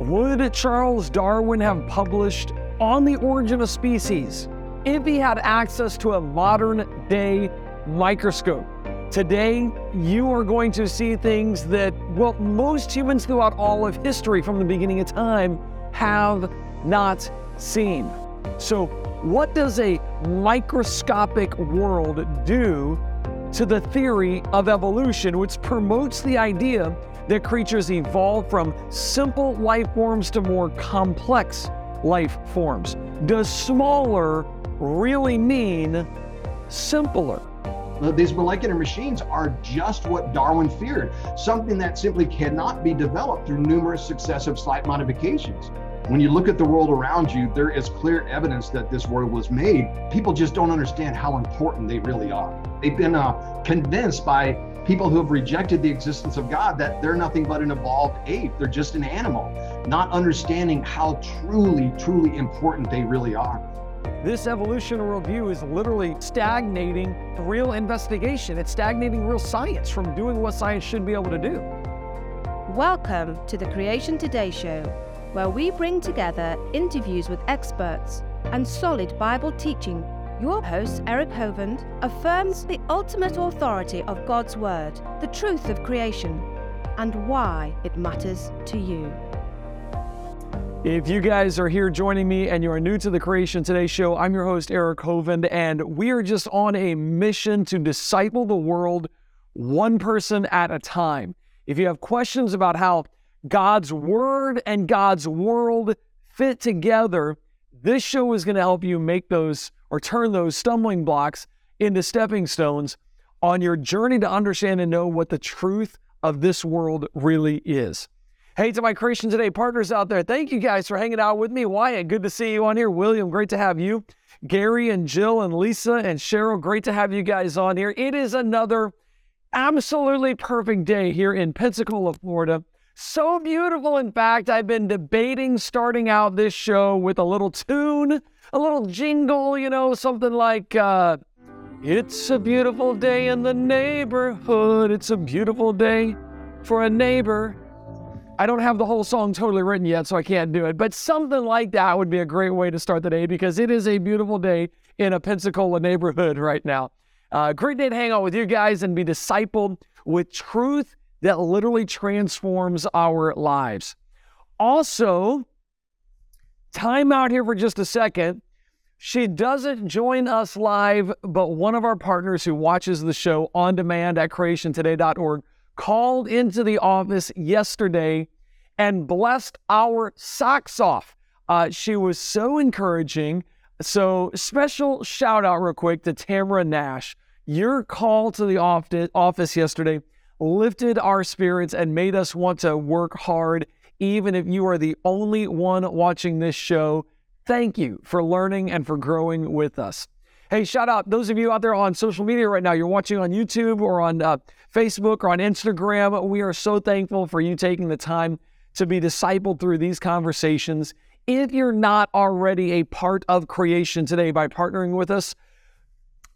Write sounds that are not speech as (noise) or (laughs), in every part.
Would Charles Darwin have published On the Origin of Species if he had access to a modern day microscope? Today, you are going to see things that, well, most humans throughout all of history from the beginning of time have not seen. So, what does a microscopic world do to the theory of evolution, which promotes the idea that creatures evolve from simple life forms to more complex life forms? Does smaller really mean simpler? These molecular machines are just what Darwin feared, something that simply cannot be developed through numerous successive slight modifications. When you look at the world around you, there is clear evidence that this world was made. People just don't understand how important they really are. They've been uh, convinced by people who have rejected the existence of God that they're nothing but an evolved ape. They're just an animal, not understanding how truly, truly important they really are. This evolution worldview is literally stagnating real investigation. It's stagnating real science from doing what science should be able to do. Welcome to the Creation Today Show, where we bring together interviews with experts and solid Bible teaching. Your host, Eric Hovind, affirms the ultimate authority of God's Word, the truth of creation, and why it matters to you. If you guys are here joining me and you are new to the Creation Today show, I'm your host, Eric Hovind, and we are just on a mission to disciple the world one person at a time. If you have questions about how God's Word and God's world fit together, this show is going to help you make those or turn those stumbling blocks into stepping stones on your journey to understand and know what the truth of this world really is. Hey, to my Creation Today partners out there, thank you guys for hanging out with me. Wyatt, good to see you on here. William, great to have you. Gary and Jill and Lisa and Cheryl, great to have you guys on here. It is another absolutely perfect day here in Pensacola, Florida. So beautiful. In fact, I've been debating starting out this show with a little tune, a little jingle, you know, something like, uh, It's a beautiful day in the neighborhood. It's a beautiful day for a neighbor. I don't have the whole song totally written yet, so I can't do it. But something like that would be a great way to start the day because it is a beautiful day in a Pensacola neighborhood (laughs) right now. Uh, great day to hang out with you guys and be discipled with truth that literally transforms our lives. Also, time out here for just a second. She doesn't join us live, but one of our partners who watches the show on demand at creationtoday.org called into the office yesterday and blessed our socks off. Uh, she was so encouraging. So, special shout out, real quick, to Tamara Nash. Your call to the office yesterday lifted our spirits and made us want to work hard, even if you are the only one watching this show. Thank you for learning and for growing with us. Hey, shout out those of you out there on social media right now. You're watching on YouTube or on uh, Facebook or on Instagram. We are so thankful for you taking the time to be discipled through these conversations. If you're not already a part of creation today by partnering with us,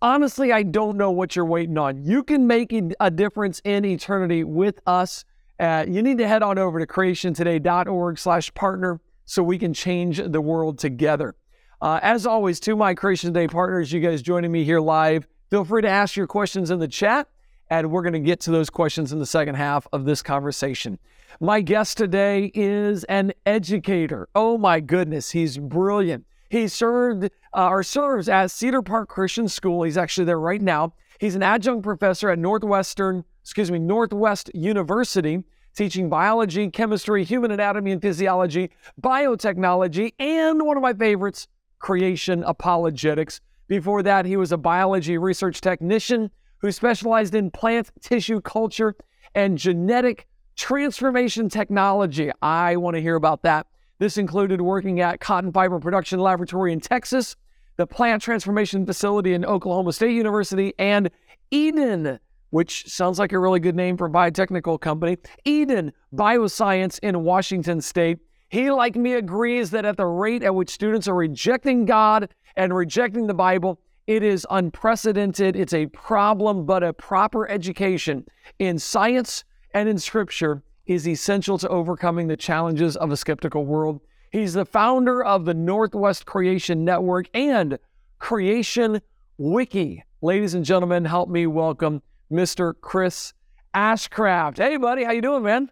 honestly, I don't know what you're waiting on. You can make a difference in eternity with us. You need to head on over to creationtoday.org slash partner so we can change the world together. Uh, as always, to my Creation Today partners, you guys joining me here live, feel free to ask your questions in the chat, and we're going to get to those questions in the second half of this conversation. My guest today is an educator. Oh my goodness, he's brilliant. He served uh, or serves at Cedar Park Christian School. He's actually there right now. He's an adjunct professor at Northwestern, excuse me, Northwest University, teaching biology, chemistry, human anatomy and physiology, biotechnology, and one of my favorites, creation apologetics. Before that, he was a biology research technician who specialized in plant tissue culture and genetic transformation technology. I want to hear about that. This included working at Cotton Fiber Production Laboratory in Texas, the Plant Transformation Facility in Oklahoma State University, and Eden, which sounds like a really good name for a biotechnical company, Eden Bioscience in Washington State. He, like me, agrees that at the rate at which students are rejecting God and rejecting the Bible, it is unprecedented. It's a problem, but a proper education in science and in Scripture is essential to overcoming the challenges of a skeptical world. He's the founder of the Northwest Creation Network and Creation Wiki. Ladies and gentlemen, help me welcome Mr. Chris Ashcraft. Hey, buddy, how you doing, man?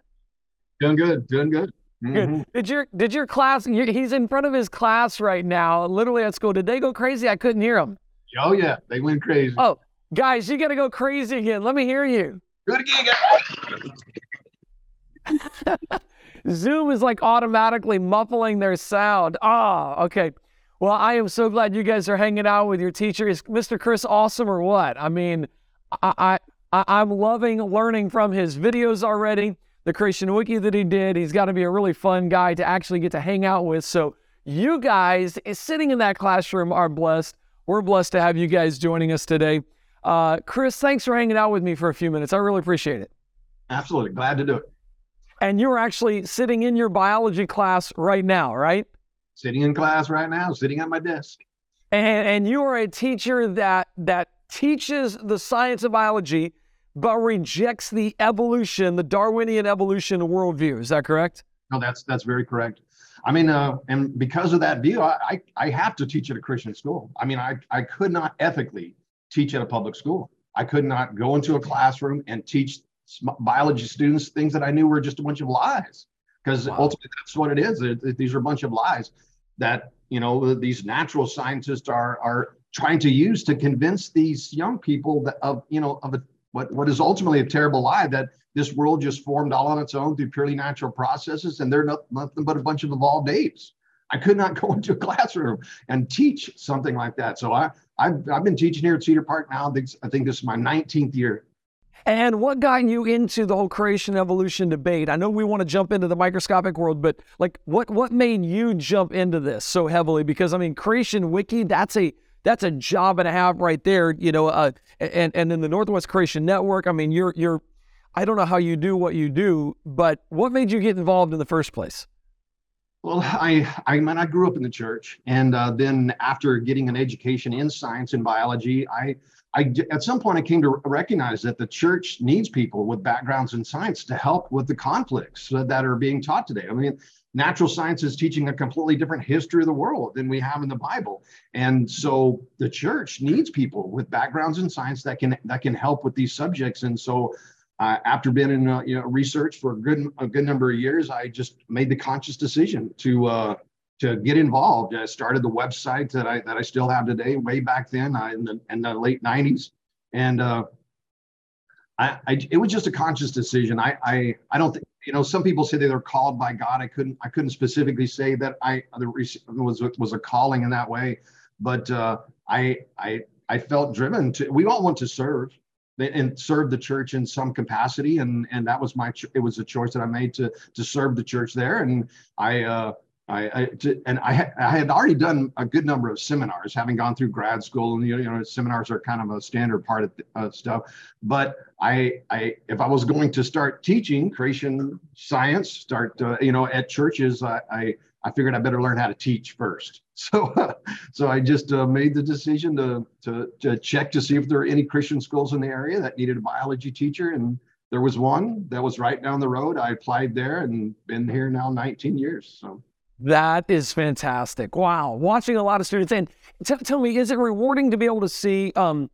Doing good, doing good. Mm-hmm. Good. Did your did your class? He's in front of his class right now, literally at school. Did they go crazy? I couldn't hear them. Oh yeah, they went crazy. Oh, guys, you got to go crazy again. Let me hear you. Do it again, guys. (laughs) Zoom is like automatically muffling their sound. Ah, oh, okay. Well, I am so glad you guys are hanging out with your teacher. Is Mr. Chris awesome or what? I mean, I, I I'm loving learning from his videos already the Creation Wiki that he did. He's got to be a really fun guy to actually get to hang out with. So you guys sitting in that classroom are blessed. We're blessed to have you guys joining us today. Uh, Chris, thanks for hanging out with me for a few minutes. I really appreciate it. Absolutely. Glad to do it. And you're actually sitting in your biology class right now, right? Sitting in class right now, sitting at my desk. And, and you are a teacher that that teaches the science of biology but rejects the evolution, the Darwinian evolution worldview. Is that correct? No, that's that's very correct. I mean, uh, and because of that view, I, I, I have to teach at a Christian school. I mean, I I could not ethically teach at a public school. I could not go into a classroom and teach biology students things that I knew were just a bunch of lies, because wow. ultimately that's what it is. It, it, these are a bunch of lies that you know these natural scientists are are trying to use to convince these young people that of you know of a what, what is ultimately a terrible lie that this world just formed all on its own through purely natural processes and they're not, nothing but a bunch of evolved apes. I could not (laughs) go into a classroom and teach something like that. So I, I've, I've been teaching here at Cedar Park now. I think, I think this is my 19th year. And what got you into the whole creation evolution debate? I know we want to jump into the microscopic world, but like what what made you jump into this so heavily? Because I mean, Creation Wiki, that's a that's a job and a half right there, you know. Uh, and and in the Northwest Creation Network, I mean, you're you're, I don't know how you do what you do, but what made you get involved in the first place? Well, (laughs) I I mean, I grew up in the church, and uh, then after getting an education in science and biology, I I at some point I came to recognize that the church needs people with backgrounds in science to help with the conflicts that are being taught today. I mean, natural science is teaching a completely different history of the world than we have in the Bible. And so the church needs people with backgrounds in science that can that can help with these subjects. And so uh, after being in uh, you know research for a good a good number of years, I just made the conscious decision to uh, to get involved. I started the website that I that I still have today, way back then uh, in the in the late '90s, and uh, I, I, it was just a conscious decision. I, I, I don't think, you know, some people say that they're called by God. I couldn't, I couldn't specifically say that I was, was a calling in that way, but uh, I, I, I felt driven to, we all want to serve and serve the church in some capacity. And, and that was my, it was a choice that I made to, to serve the church there. And I, uh, I, I and I, I had already done a good number of seminars, having gone through grad school, and you know, seminars are kind of a standard part of uh, stuff. But I, I, if I was going to start teaching creation science, start, uh, you know, at churches, I, I, I, figured I better learn how to teach first. (laughs) So, so I just uh, made the decision to, to to check to see if there are any Christian schools in the area that needed a biology teacher, and there was one that was right down the road. I applied there and been here now 19 years. So. That is fantastic. Wow. Watching a lot of students. And t- tell me, is it rewarding to be able to see? Um,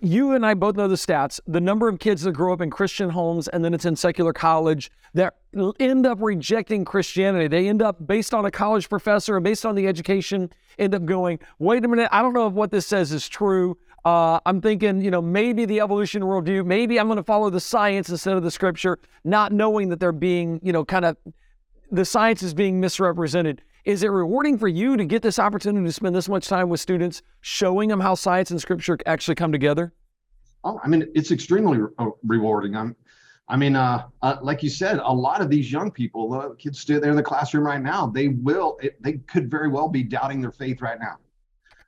you and I both know the stats. The number of kids that grow up in Christian homes and then it's in secular college that end up rejecting Christianity. They end up, based on a college professor and based on the education, end up going, wait a minute, I don't know if what this says is true. Uh, I'm thinking, you know, maybe the evolution worldview, maybe I'm going to follow the science instead of the scripture, not knowing that they're being, you know, kind of the science is being misrepresented. Is it rewarding for you to get this opportunity to spend this much time with students, showing them how science and scripture actually come together? Oh, I mean, it's extremely re- uh, rewarding. I'm, I mean, uh, uh, like you said, a lot of these young people, uh, kids still there in the classroom right now, they will, it, they could very well be doubting their faith right now.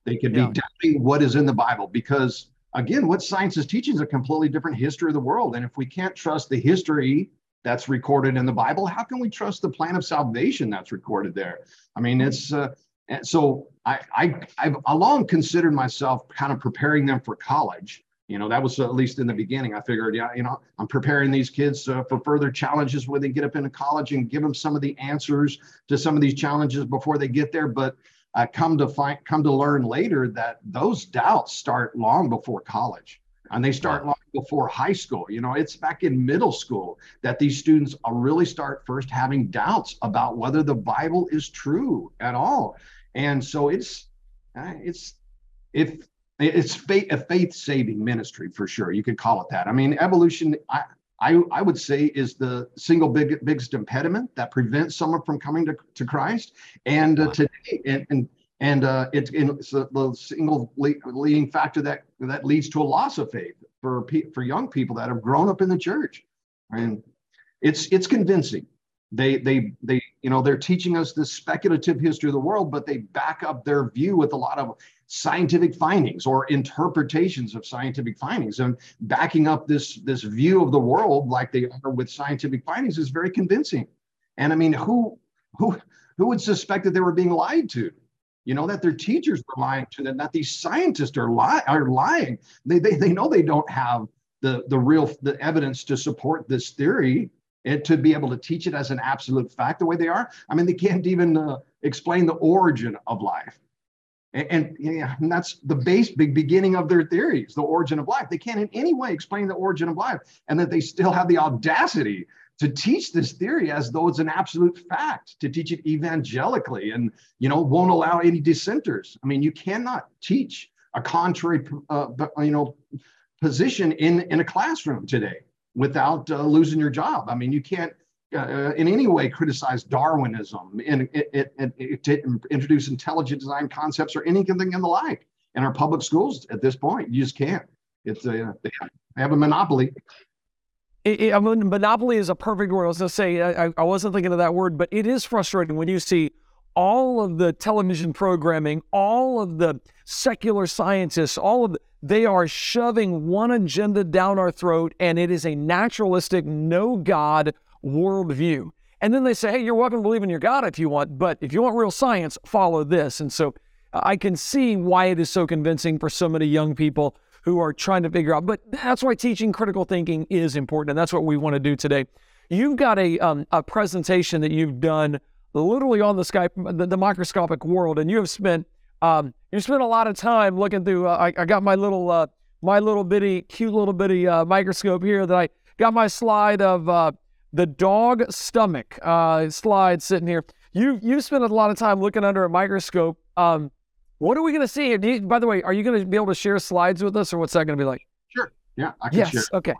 They could yeah. be doubting what is in the Bible because, again, what science is teaching is a completely different history of the world. And if we can't trust the history that's recorded in the Bible, how can we trust the plan of salvation that's recorded there? I mean, it's uh, so I, I I've long considered myself kind of preparing them for college You know, that was at least in the beginning. I figured, yeah, you know, I'm preparing these kids uh, for further challenges when they get up into college and give them some of the answers to some of these challenges before they get there. But I come to find, come to learn later that those doubts start long before college and they start long before high school. You know, it's back in middle school that these students really start first having doubts about whether the Bible is true at all. And so it's, uh, it's, if it's faith, a faith saving ministry for sure. You could call it that. I mean, evolution, I, I, I would say, is the single big, biggest impediment that prevents someone from coming to, to Christ. And uh, today, and, and and uh, it's, it's the single leading factor that that leads to a loss of faith for for young people that have grown up in the church, and it's it's convincing. They they they you know they're teaching us this speculative history of the world, but they back up their view with a lot of scientific findings or interpretations of scientific findings. And backing up this this view of the world like they are with scientific findings is very convincing. And i mean who who who would suspect that they were being lied to you know that their teachers were lying to them that these scientists are, li- are lying. They, they, they know they don't have the, the real the evidence to support this theory and to be able to teach it as an absolute fact the way they are. I mean they can't even uh, explain the origin of life. And, and, and that's the base big beginning of their theories, the origin of life. They can't in any way explain the origin of life, and that they still have the audacity to teach this theory as though it's an absolute fact, to teach it evangelically, and you know won't allow any dissenters. I mean, you cannot teach a contrary, uh, you know, position in in a classroom today without uh, losing your job. I mean, you can't uh, in any way criticize Darwinism and, to introduce intelligent design concepts or anything in the like in our public schools at this point. You just can't. It's a, they have a monopoly. It, it, I mean, monopoly is a perfect word. I was going to say, I, I wasn't thinking of that word, but it is frustrating when you see all of the television programming, all of the secular scientists, all of the, they are shoving one agenda down our throat, and it is a naturalistic, no God, worldview. And then they say, hey, you're welcome to believe in your God if you want, but if you want real science, follow this. And so I can see why it is so convincing for so many young people who are trying to figure out. But that's why teaching critical thinking is important, and that's what we want to do today. You've got a um, a presentation that you've done literally on the Skype, the, the microscopic world, and you have spent um, you spent a lot of time looking through. Uh, I, I, got my little uh, my little bitty cute little bitty uh, microscope here that I got my slide of uh, the dog stomach uh, slide sitting here. You you spent a lot of time looking under a microscope. Um, what are we going to see here? You, by the way, are you going to be able to share slides with us, or what's that going to be like? Sure. Yeah, I can yes. share. Okay.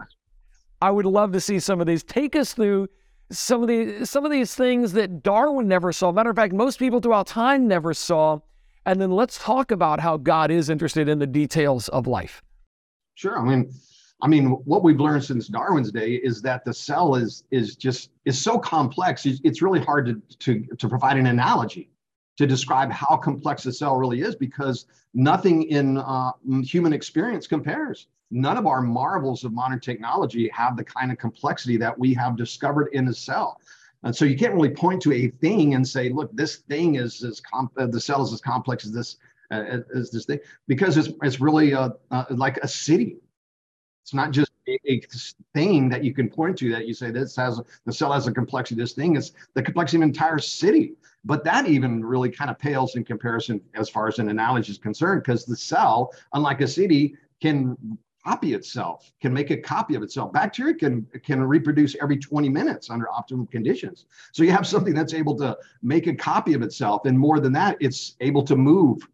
I would love to see some of these. Take us through some of these some of these things that Darwin never saw. Matter of fact, most people throughout time never saw. And then let's talk about how God is interested in the details of life. Sure. I mean, I mean, what we've learned since Darwin's day is that the cell is is just is so complex. It's really hard to to to provide an analogy to describe how complex a cell really is because nothing in uh, human experience compares. None of our marvels of modern technology have the kind of complexity that we have discovered in a cell. And so you can't really point to a thing and say, look, this thing is as comp- uh, the cell is as complex as this uh, as this thing because it's it's really uh, uh like a city it's not just a, thing that you can point to that you say this has the cell has a complexity. This thing is the complexity of an entire city. But that even really kind of pales in comparison as far as an analogy is concerned, because the cell, unlike a city, can copy itself, can make a copy of itself. Bacteria can can reproduce every 20 minutes under optimal conditions. So you have something that's able to make a copy of itself, and more than that, it's able to move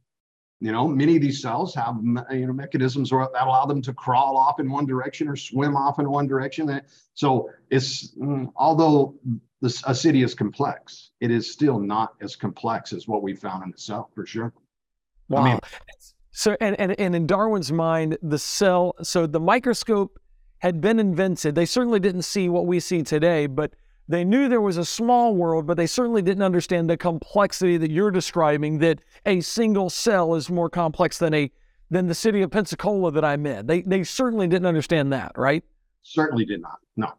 you know, many of these cells have you know mechanisms that allow them to crawl off in one direction or swim off in one direction. So it's mm, although this, a city is complex, it is still not as complex as what we found in the cell for sure. Wow. I mean, so and, and and in Darwin's mind, the cell. So the microscope had been invented. They certainly didn't see what we see today, but they knew there was a small world, but they certainly didn't understand the complexity that you're describing, that a single cell is more complex than a than the city of Pensacola that I'm in. They they certainly didn't understand that, right? Certainly did not. No.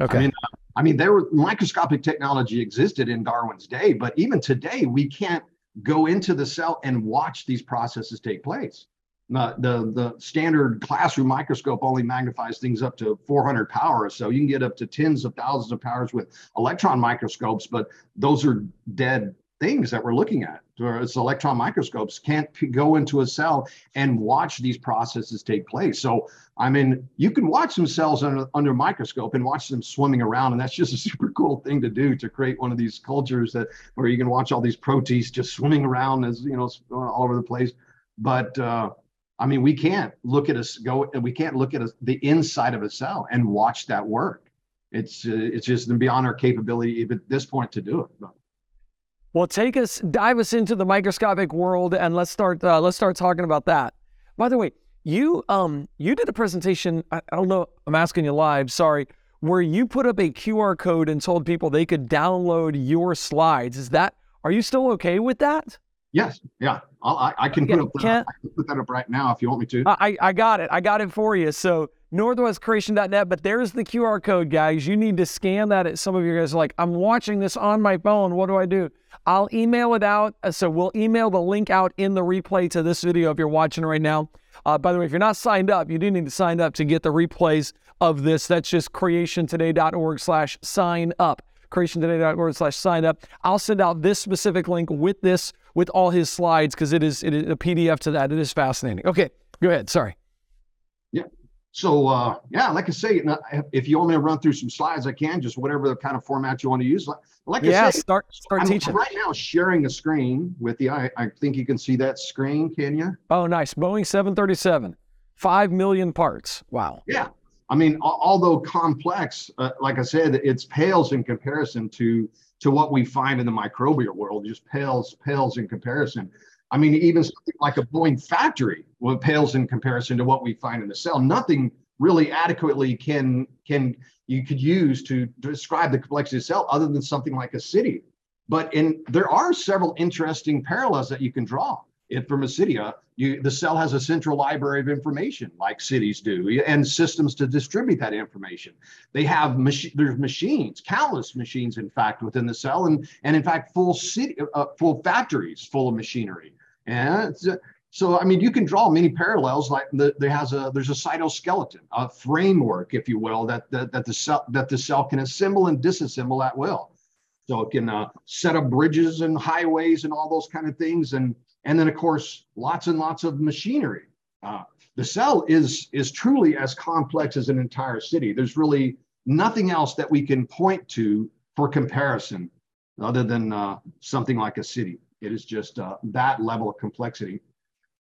Okay. I mean, uh, I mean, there were microscopic technology existed in Darwin's day, but even today we can't go into the cell and watch these processes take place. The, the, the standard classroom microscope only magnifies things up to 400 power. So you can get up to tens of thousands of powers with electron microscopes, but those are dead things that we're looking at. It's electron microscopes can't go into a cell and watch these processes take place. So, I mean, you can watch some cells under, under microscope and watch them swimming around. And that's just a (laughs) super cool thing to do to create one of these cultures that where you can watch all these proteins just swimming around as, you know, all over the place. But, uh, I mean, we can't look at us go. We can't look at a, the inside of a cell and watch that work. It's uh, it's just beyond our capability even at this point to do it. But. Well, take us, dive us into the microscopic world, and let's start. Uh, let's start talking about that. By the way, you um you did a presentation. I, I don't know. I'm asking you live. Sorry, where you put up a QR code and told people they could download your slides. Is that? Are you still okay with that? Yes. Yeah. I, I can put up. The, I can put that up right now if you want me to. I I got it. I got it for you. So northwestcreation.net. But there's the QR code, guys. You need to scan that. At some of you guys are like, I'm watching this on my phone. What do I do? I'll email it out. Uh, so we'll email the link out in the replay to this video if you're watching right now. Uh, by the way, if you're not signed up, you do need to sign up to get the replays of this. That's just creationtoday.org slash sign up. Creationtoday.org slash sign up. I'll send out this specific link with this with all his slides because it is it is a PDF to that. It is fascinating. Okay, go ahead. Sorry. Yeah. So uh, yeah, like I say, if you want me to run through some slides, I can. Just whatever the kind of format you want to use. Like yeah, I say, start start I'm teaching. Right now, sharing a screen with you. I, I think you can see that screen. Can you? Oh, nice. Boeing 737, five million parts. Wow. Yeah. I mean, although complex, uh, like I said, it pales in comparison to to what we find in the microbial world. Just pales pales in comparison. I mean, even something like a Boeing factory pales in comparison to what we find in the cell. Nothing really adequately can can you could use to describe the complexity of cell other than something like a city. But in there are several interesting parallels that you can draw it from a city. Uh, you, the cell has a central library of information like cities do and systems to distribute that information. They have mach- there's machines, countless machines, in fact, within the cell and, and in fact, full city, uh, full factories full of machinery. And so, I mean, you can draw many parallels. Like the, there has a there's a cytoskeleton, a framework, if you will, that that, that the cell that the cell can assemble and disassemble at will. So it can uh, set up bridges and highways and all those kind of things, and and then of course lots and lots of machinery. Uh, the cell is is truly as complex as an entire city. There's really nothing else that we can point to for comparison, other than uh, something like a city. It is just uh, that level of complexity.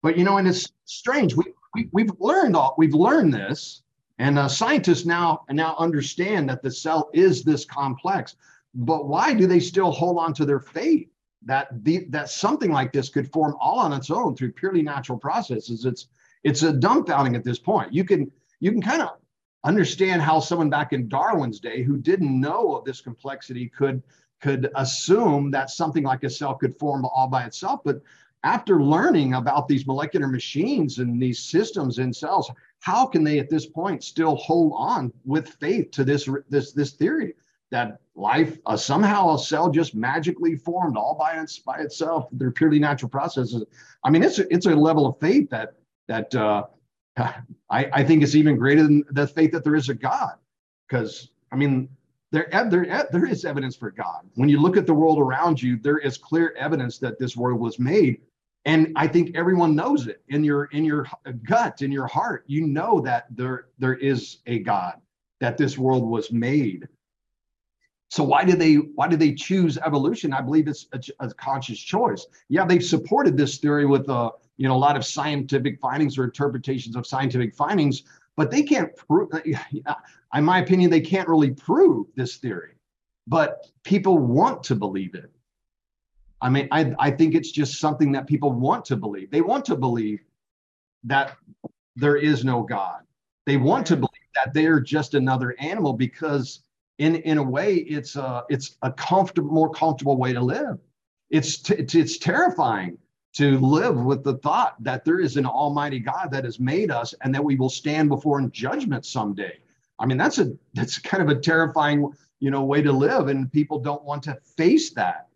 But you know, and it's strange. We, we we've learned all we've learned this, and uh, scientists now now understand that the cell is this complex. But why do they still hold on to their faith that the, that something like this could form all on its own through purely natural processes? It's it's a dumbfounding at this point. You can you can kind of understand how someone back in Darwin's day who didn't know of this complexity could could assume that something like a cell could form all by itself. But after learning about these molecular machines and these systems in cells, how can they at this point still hold on with faith to this this this theory that life uh, somehow a cell just magically formed all by its by itself they're purely natural processes. I mean it's a, it's a level of faith that that uh, (laughs) I, I think is even greater than the faith that there is a god. Because i mean there, there, there is evidence for god. When you look at the world around you there is clear evidence that this world was made. And i think everyone knows it in your in your gut in your heart. You know that there there is a god that this world was made so why did they why did they choose evolution i believe it's a, a conscious choice yeah they've supported this theory with a uh, you know a lot of scientific findings or interpretations of scientific findings but they can't prove in my opinion they can't really prove this theory but people want to believe it I mean, I, I think it's just something that people want to believe. They want to believe that there is no God. They want to believe that they're just another animal because in, in a way it's a, it's a comfortable, more comfortable way to live. It's, t- it's, it's terrifying to live with the thought that there is an almighty God that has made us and that we will stand before in judgment someday. I mean, that's a, that's kind of a terrifying, you know, way to live. And people don't want to face that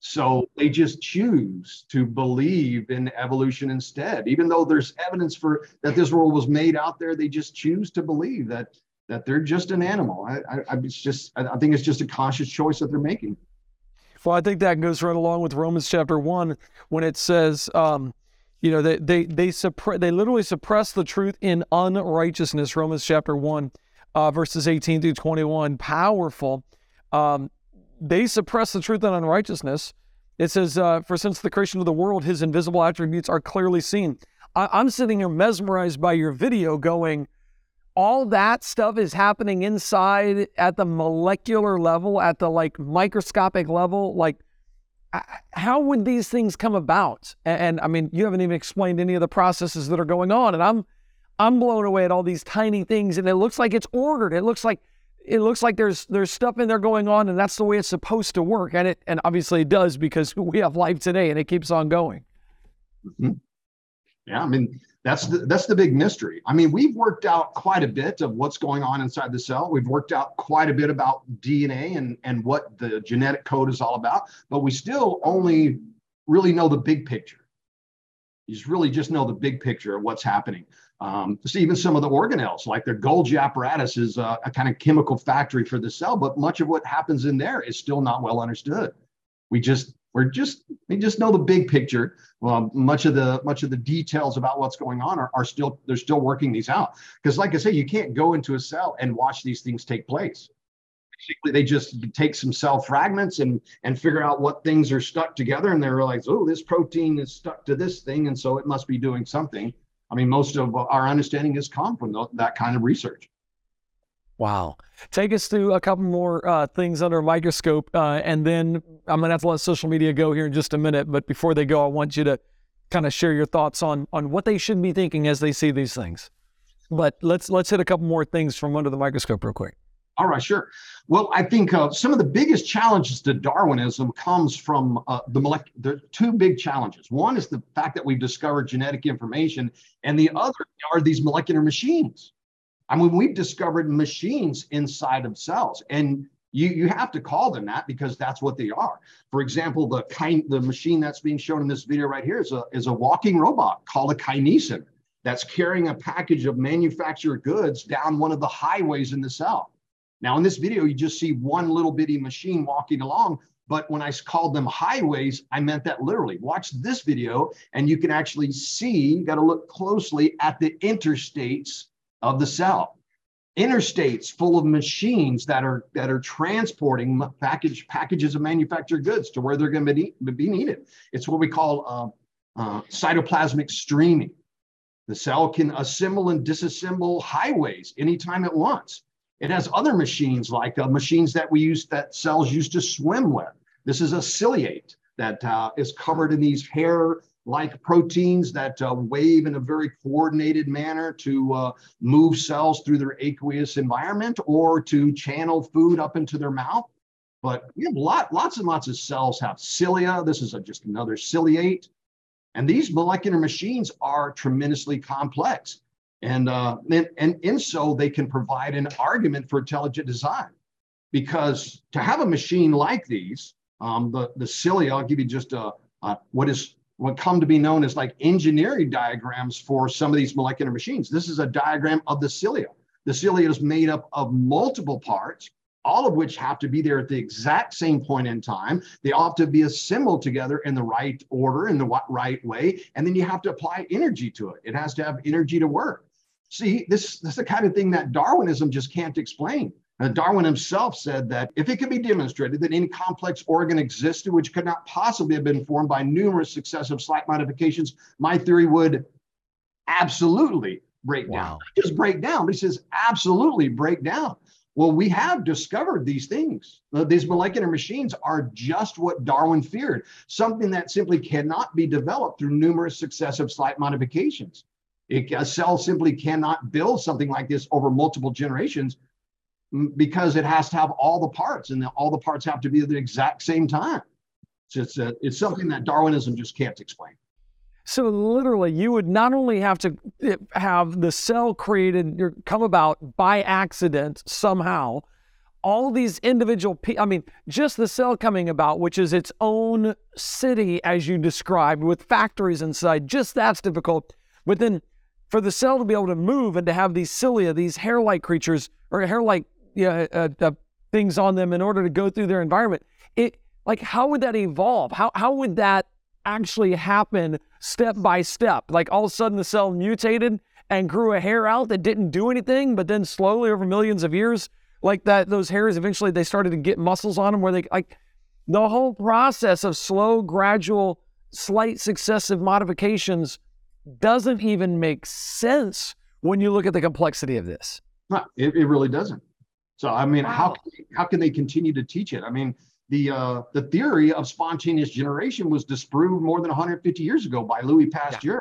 So they just choose to believe in evolution instead, even though there's evidence for that this world was made out there. They just choose to believe that that they're just an animal. I, I, it's just I think it's just a conscious choice that they're making. Well, I think that goes right along with Romans chapter one when it says, um, you know, they they they suppress they literally suppress the truth in unrighteousness. Romans chapter one, uh, verses eighteen through twenty one, powerful. Um, they suppress the truth in unrighteousness. It says, uh, "For since the creation of the world, His invisible attributes are clearly seen." I, I'm sitting here mesmerized by your video, going all that stuff is happening inside at the molecular level, at the like microscopic level. Like, how would these things come about? And, and, I mean, you haven't even explained any of the processes that are going on, and I'm I'm blown away at all these tiny things, and it looks like it's ordered. It looks like it looks like there's there's stuff in there going on, and that's the way it's supposed to work. And it and obviously it does because (laughs) we have life today, and it keeps on going. Mm-hmm. Yeah, I mean, that's the, that's the big mystery. I mean, we've worked out quite a bit of what's going on inside the cell. We've worked out quite a bit about DNA and, and what the genetic code is all about, but we still only really know the big picture. You just really just know the big picture of what's happening. Um, even some of the organelles, like their Golgi apparatus, is a, a kind of chemical factory for the cell, but much of what happens in there is still not well understood. We just we're just we just know the big picture. Well, much of the much of the details about what's going on are, are still they're still working these out. Because like I say, you can't go into a cell and watch these things take place. Basically, they just take some cell fragments and and figure out what things are stuck together, and they realize, oh, this protein is stuck to this thing, and so it must be doing something. I mean, most of our understanding has come from that kind of research. Wow. Take us through a couple more uh, things under a microscope, uh, and then I'm going to have to let social media go here in just a minute. But before they go, I want you to kind of share your thoughts on on what they should be thinking as they see these things. But let's let's hit a couple more things from under the microscope real quick. All right, sure. Well, I think uh, some of the biggest challenges to Darwinism comes from uh, the molecular. There two big challenges. One is the fact that we've discovered genetic information, and the other are these molecular machines. I mean, we've discovered machines inside of cells, and you, you have to call them that because that's what they are. For example, the kind the machine that's being shown in this video right here is a, is a walking robot called a kinesin that's carrying a package of manufactured goods down one of the highways in the cell. Now, in this video, you just see one little bitty machine walking along, but when I called them highways, I meant that literally. Watch this video, and you can actually see, you got to look closely at the interstates of the cell. Interstates full of machines that are that are transporting package packages of manufactured goods to where they're going to be, be needed. It's what we call uh, uh, cytoplasmic streaming. The cell can assemble and disassemble highways anytime it wants. It has other machines like uh, machines that we use that cells used to swim with. This is a ciliate that uh, is covered in these hair like proteins that uh, wave in a very coordinated manner to uh, move cells through their aqueous environment or to channel food up into their mouth. But we have lot, lots and lots of cells have cilia. This is a, just another ciliate. And these molecular machines are tremendously complex. And, uh, and, and in so they can provide an argument for intelligent design. Because to have a machine like these, um, the, the cilia, I'll give you just a, what is what come to be known as like engineering diagrams for some of these molecular machines. This is a diagram of the cilia. The cilia is made up of multiple parts, all of which have to be there at the exact same point in time. They all have to be assembled together in the right order, in the right way, and then you have to apply energy to it. It has to have energy to work. See, this, this is the kind of thing that Darwinism just can't explain. Uh, Darwin himself said that if it could be demonstrated that any complex organ existed which could not possibly have been formed by numerous successive slight modifications, my theory would absolutely break wow. down. just break down, but he says absolutely break down. Well, we have discovered these things. Uh, these molecular machines are just what Darwin feared, something that simply cannot be developed through numerous successive slight modifications. It, a cell simply cannot build something like this over multiple generations because it has to have all the parts and the, all the parts have to be at the exact same time. So it's, a, it's something that Darwinism just can't explain. So literally, you would not only have to eh, have the cell created come about by accident somehow, all these individual pe- I mean, just the cell coming about, which is its own city, as you described, with factories inside, just that's difficult. But then for the cell to be able to move and to have these cilia, these hair like creatures or hair like yeah, uh, uh, things on them in order to go through their environment, it like how would that evolve? How, how would that actually happen step by step? Like all of a sudden the cell mutated and grew a hair out that didn't do anything, but then slowly over millions of years, like that, those hairs eventually they started to get muscles on them where they like the whole process of slow, gradual, slight successive modifications doesn't even make sense when you look at the complexity of this. It, it really doesn't. So I mean, wow. how how can they continue to teach it? I mean, the uh, the theory of spontaneous generation was disproved more than 150 years ago by Louis Pasteur. Yeah.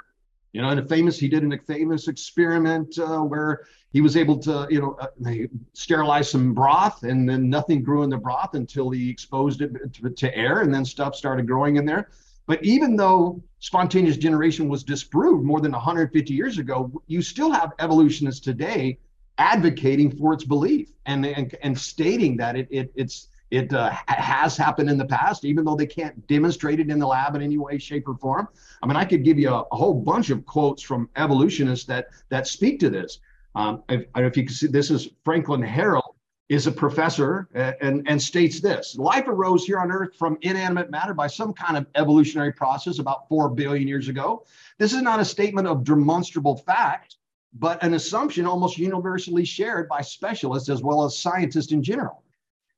You know, and a famous he did a famous experiment uh, where he was able to you know uh, sterilize some broth, and then nothing grew in the broth until he exposed it to, to air, and then stuff started growing in there. But even though spontaneous generation was disproved more than 150 years ago, you still have evolutionists today advocating for its belief and and, and stating that it, it it's it uh, has happened in the past, even though they can't demonstrate it in the lab in any way, shape, or form. I mean, I could give you a, a whole bunch of quotes from evolutionists that that speak to this. Um, if, if you can see, this is Franklin Harold is a professor uh, and, and states this life arose here on earth from inanimate matter by some kind of evolutionary process about 4 billion years ago this is not a statement of demonstrable fact but an assumption almost universally shared by specialists as well as scientists in general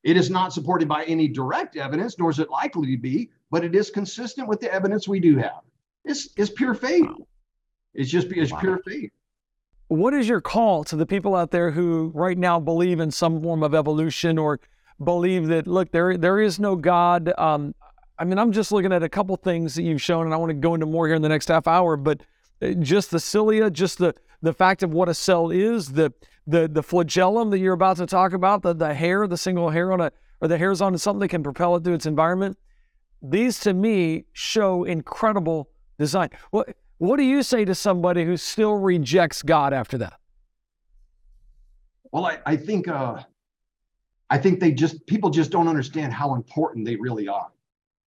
it is not supported by any direct evidence, nor is it likely to be, but it is consistent with the evidence we do have. It's, it's pure faith. It's just it's wow. pure faith. What is your call to the people out there who right now believe in some form of evolution or believe that look there there is no God? Um, I mean, I'm just looking at a couple things that you've shown, and I want to go into more here in the next half hour. But uh, just the cilia, just the the fact of what a cell is, the the the flagellum that you're about to talk about, the the hair, the single hair on a or the hairs on something that can propel it through its environment. These to me show incredible design. What what do you say to somebody who still rejects God after that? Well, I, I think uh, I think they just people just don't understand how important they really are.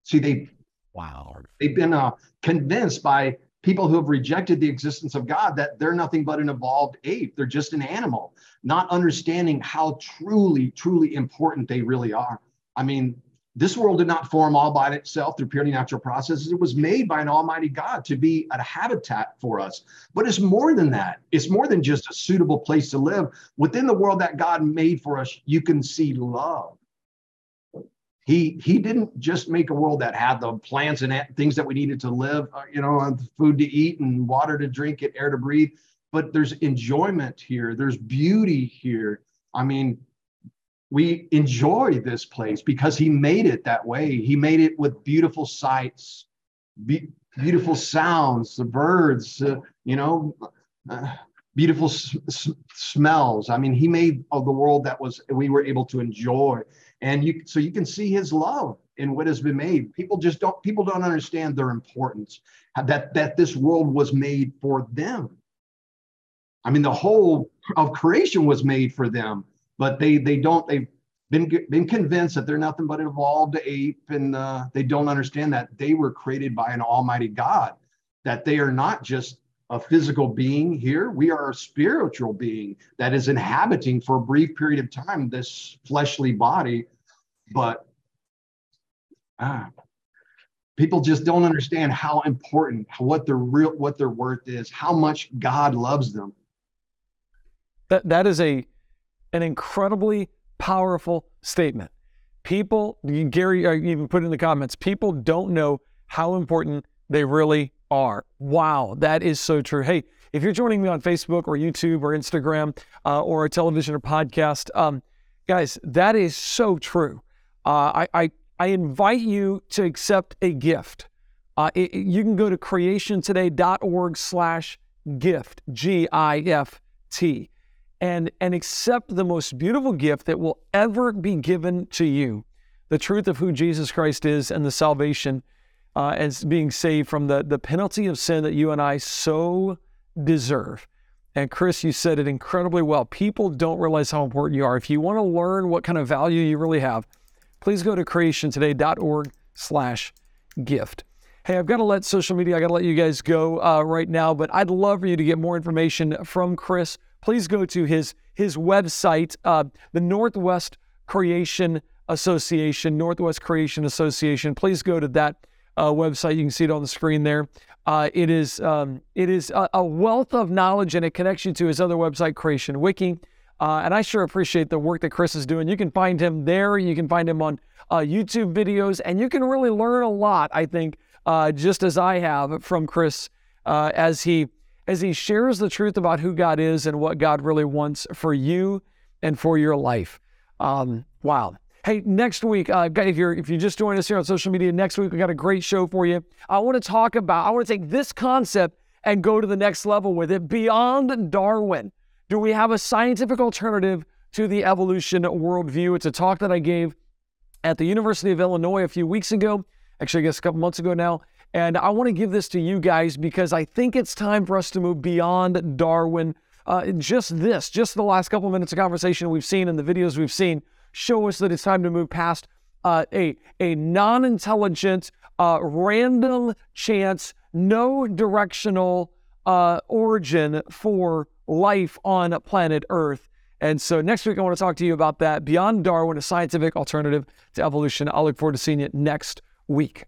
See, they wow they've been uh, convinced by people who have rejected the existence of God that they're nothing but an evolved ape. They're just an animal, not understanding how truly, truly important they really are. I mean, this world did not form all by itself through purely natural processes. It was made by an almighty God to be a habitat for us. But it's more than that. It's more than just a suitable place to live. Within the world that God made for us, you can see love. He he didn't just make a world that had the plants and things that we needed to live, uh, you know, food to eat and water to drink and air to breathe. But there's enjoyment here. There's beauty here. I mean, we enjoy this place because he made it that way. He made it with beautiful sights, be, beautiful sounds, the birds, uh, you know, uh, beautiful s- s- smells. I mean, he made of the world that was we were able to enjoy and you so you can see his love in what has been made. People just don't people don't understand their importance that that this world was made for them. I mean the whole of creation was made for them but they they don't they've been been convinced that they're nothing but an evolved ape and uh, they don't understand that they were created by an almighty god that they are not just a physical being here. We are a spiritual being that is inhabiting for a brief period of time this fleshly body. But ah, people just don't understand how important, what their real, what their worth is, how much God loves them. That that is a an incredibly powerful statement. People, Gary, even put in the comments. People don't know how important they really are. Wow, that is so true. Hey, if you're joining me on Facebook or YouTube or Instagram uh, or a television or podcast, um, guys, that is so true. Uh, I, I, I invite you to accept a gift. Uh, it, you can go to creationtoday.org slash gift, G-I-F-T, and, and accept the most beautiful gift that will ever be given to you, the truth of who Jesus Christ is and the salvation uh, as being saved from the, the penalty of sin that you and I so deserve. And Chris, you said it incredibly well. People don't realize how important you are. If you want to learn what kind of value you really have, please go to creationtoday.org slash gift. Hey, I've got to let social media, I got to let you guys go uh, right now, but I'd love for you to get more information from Chris. Please go to his, his website, uh, the Northwest Creation Association, Northwest Creation Association. Please go to that uh, website. You can see it on the screen there. Uh, it is um, it is a, a, wealth of knowledge, and it connects you to his other website, Creation Wiki. Uh, and I sure appreciate the work that Chris is doing. You can find him there. You can find him on uh, YouTube videos, and you can really learn a lot. I think, uh, just as I have from Chris, uh, as he as he shares the truth about who God is and what God really wants for you and for your life. Um, wow. Hey, next week, uh, if you're if you just joined us here on social media, next week we got a great show for you. I want to talk about. I want to take this concept and go to the next level with it. Beyond Darwin, do we have a scientific alternative to the evolution worldview? It's a talk that I gave at the University of Illinois a few weeks ago. Actually, I guess a couple months ago now. And I want to give this to you guys because I think it's time for us to move beyond Darwin. Uh, just this, just the last couple minutes of conversation we've seen and the videos we've seen show us that it's time to move past uh, a, a non intelligent, uh, random chance, no directional uh, origin for life on planet Earth. And so next week, I want to talk to you about that Beyond Darwin, a scientific alternative to evolution. I'll look forward to seeing you next week.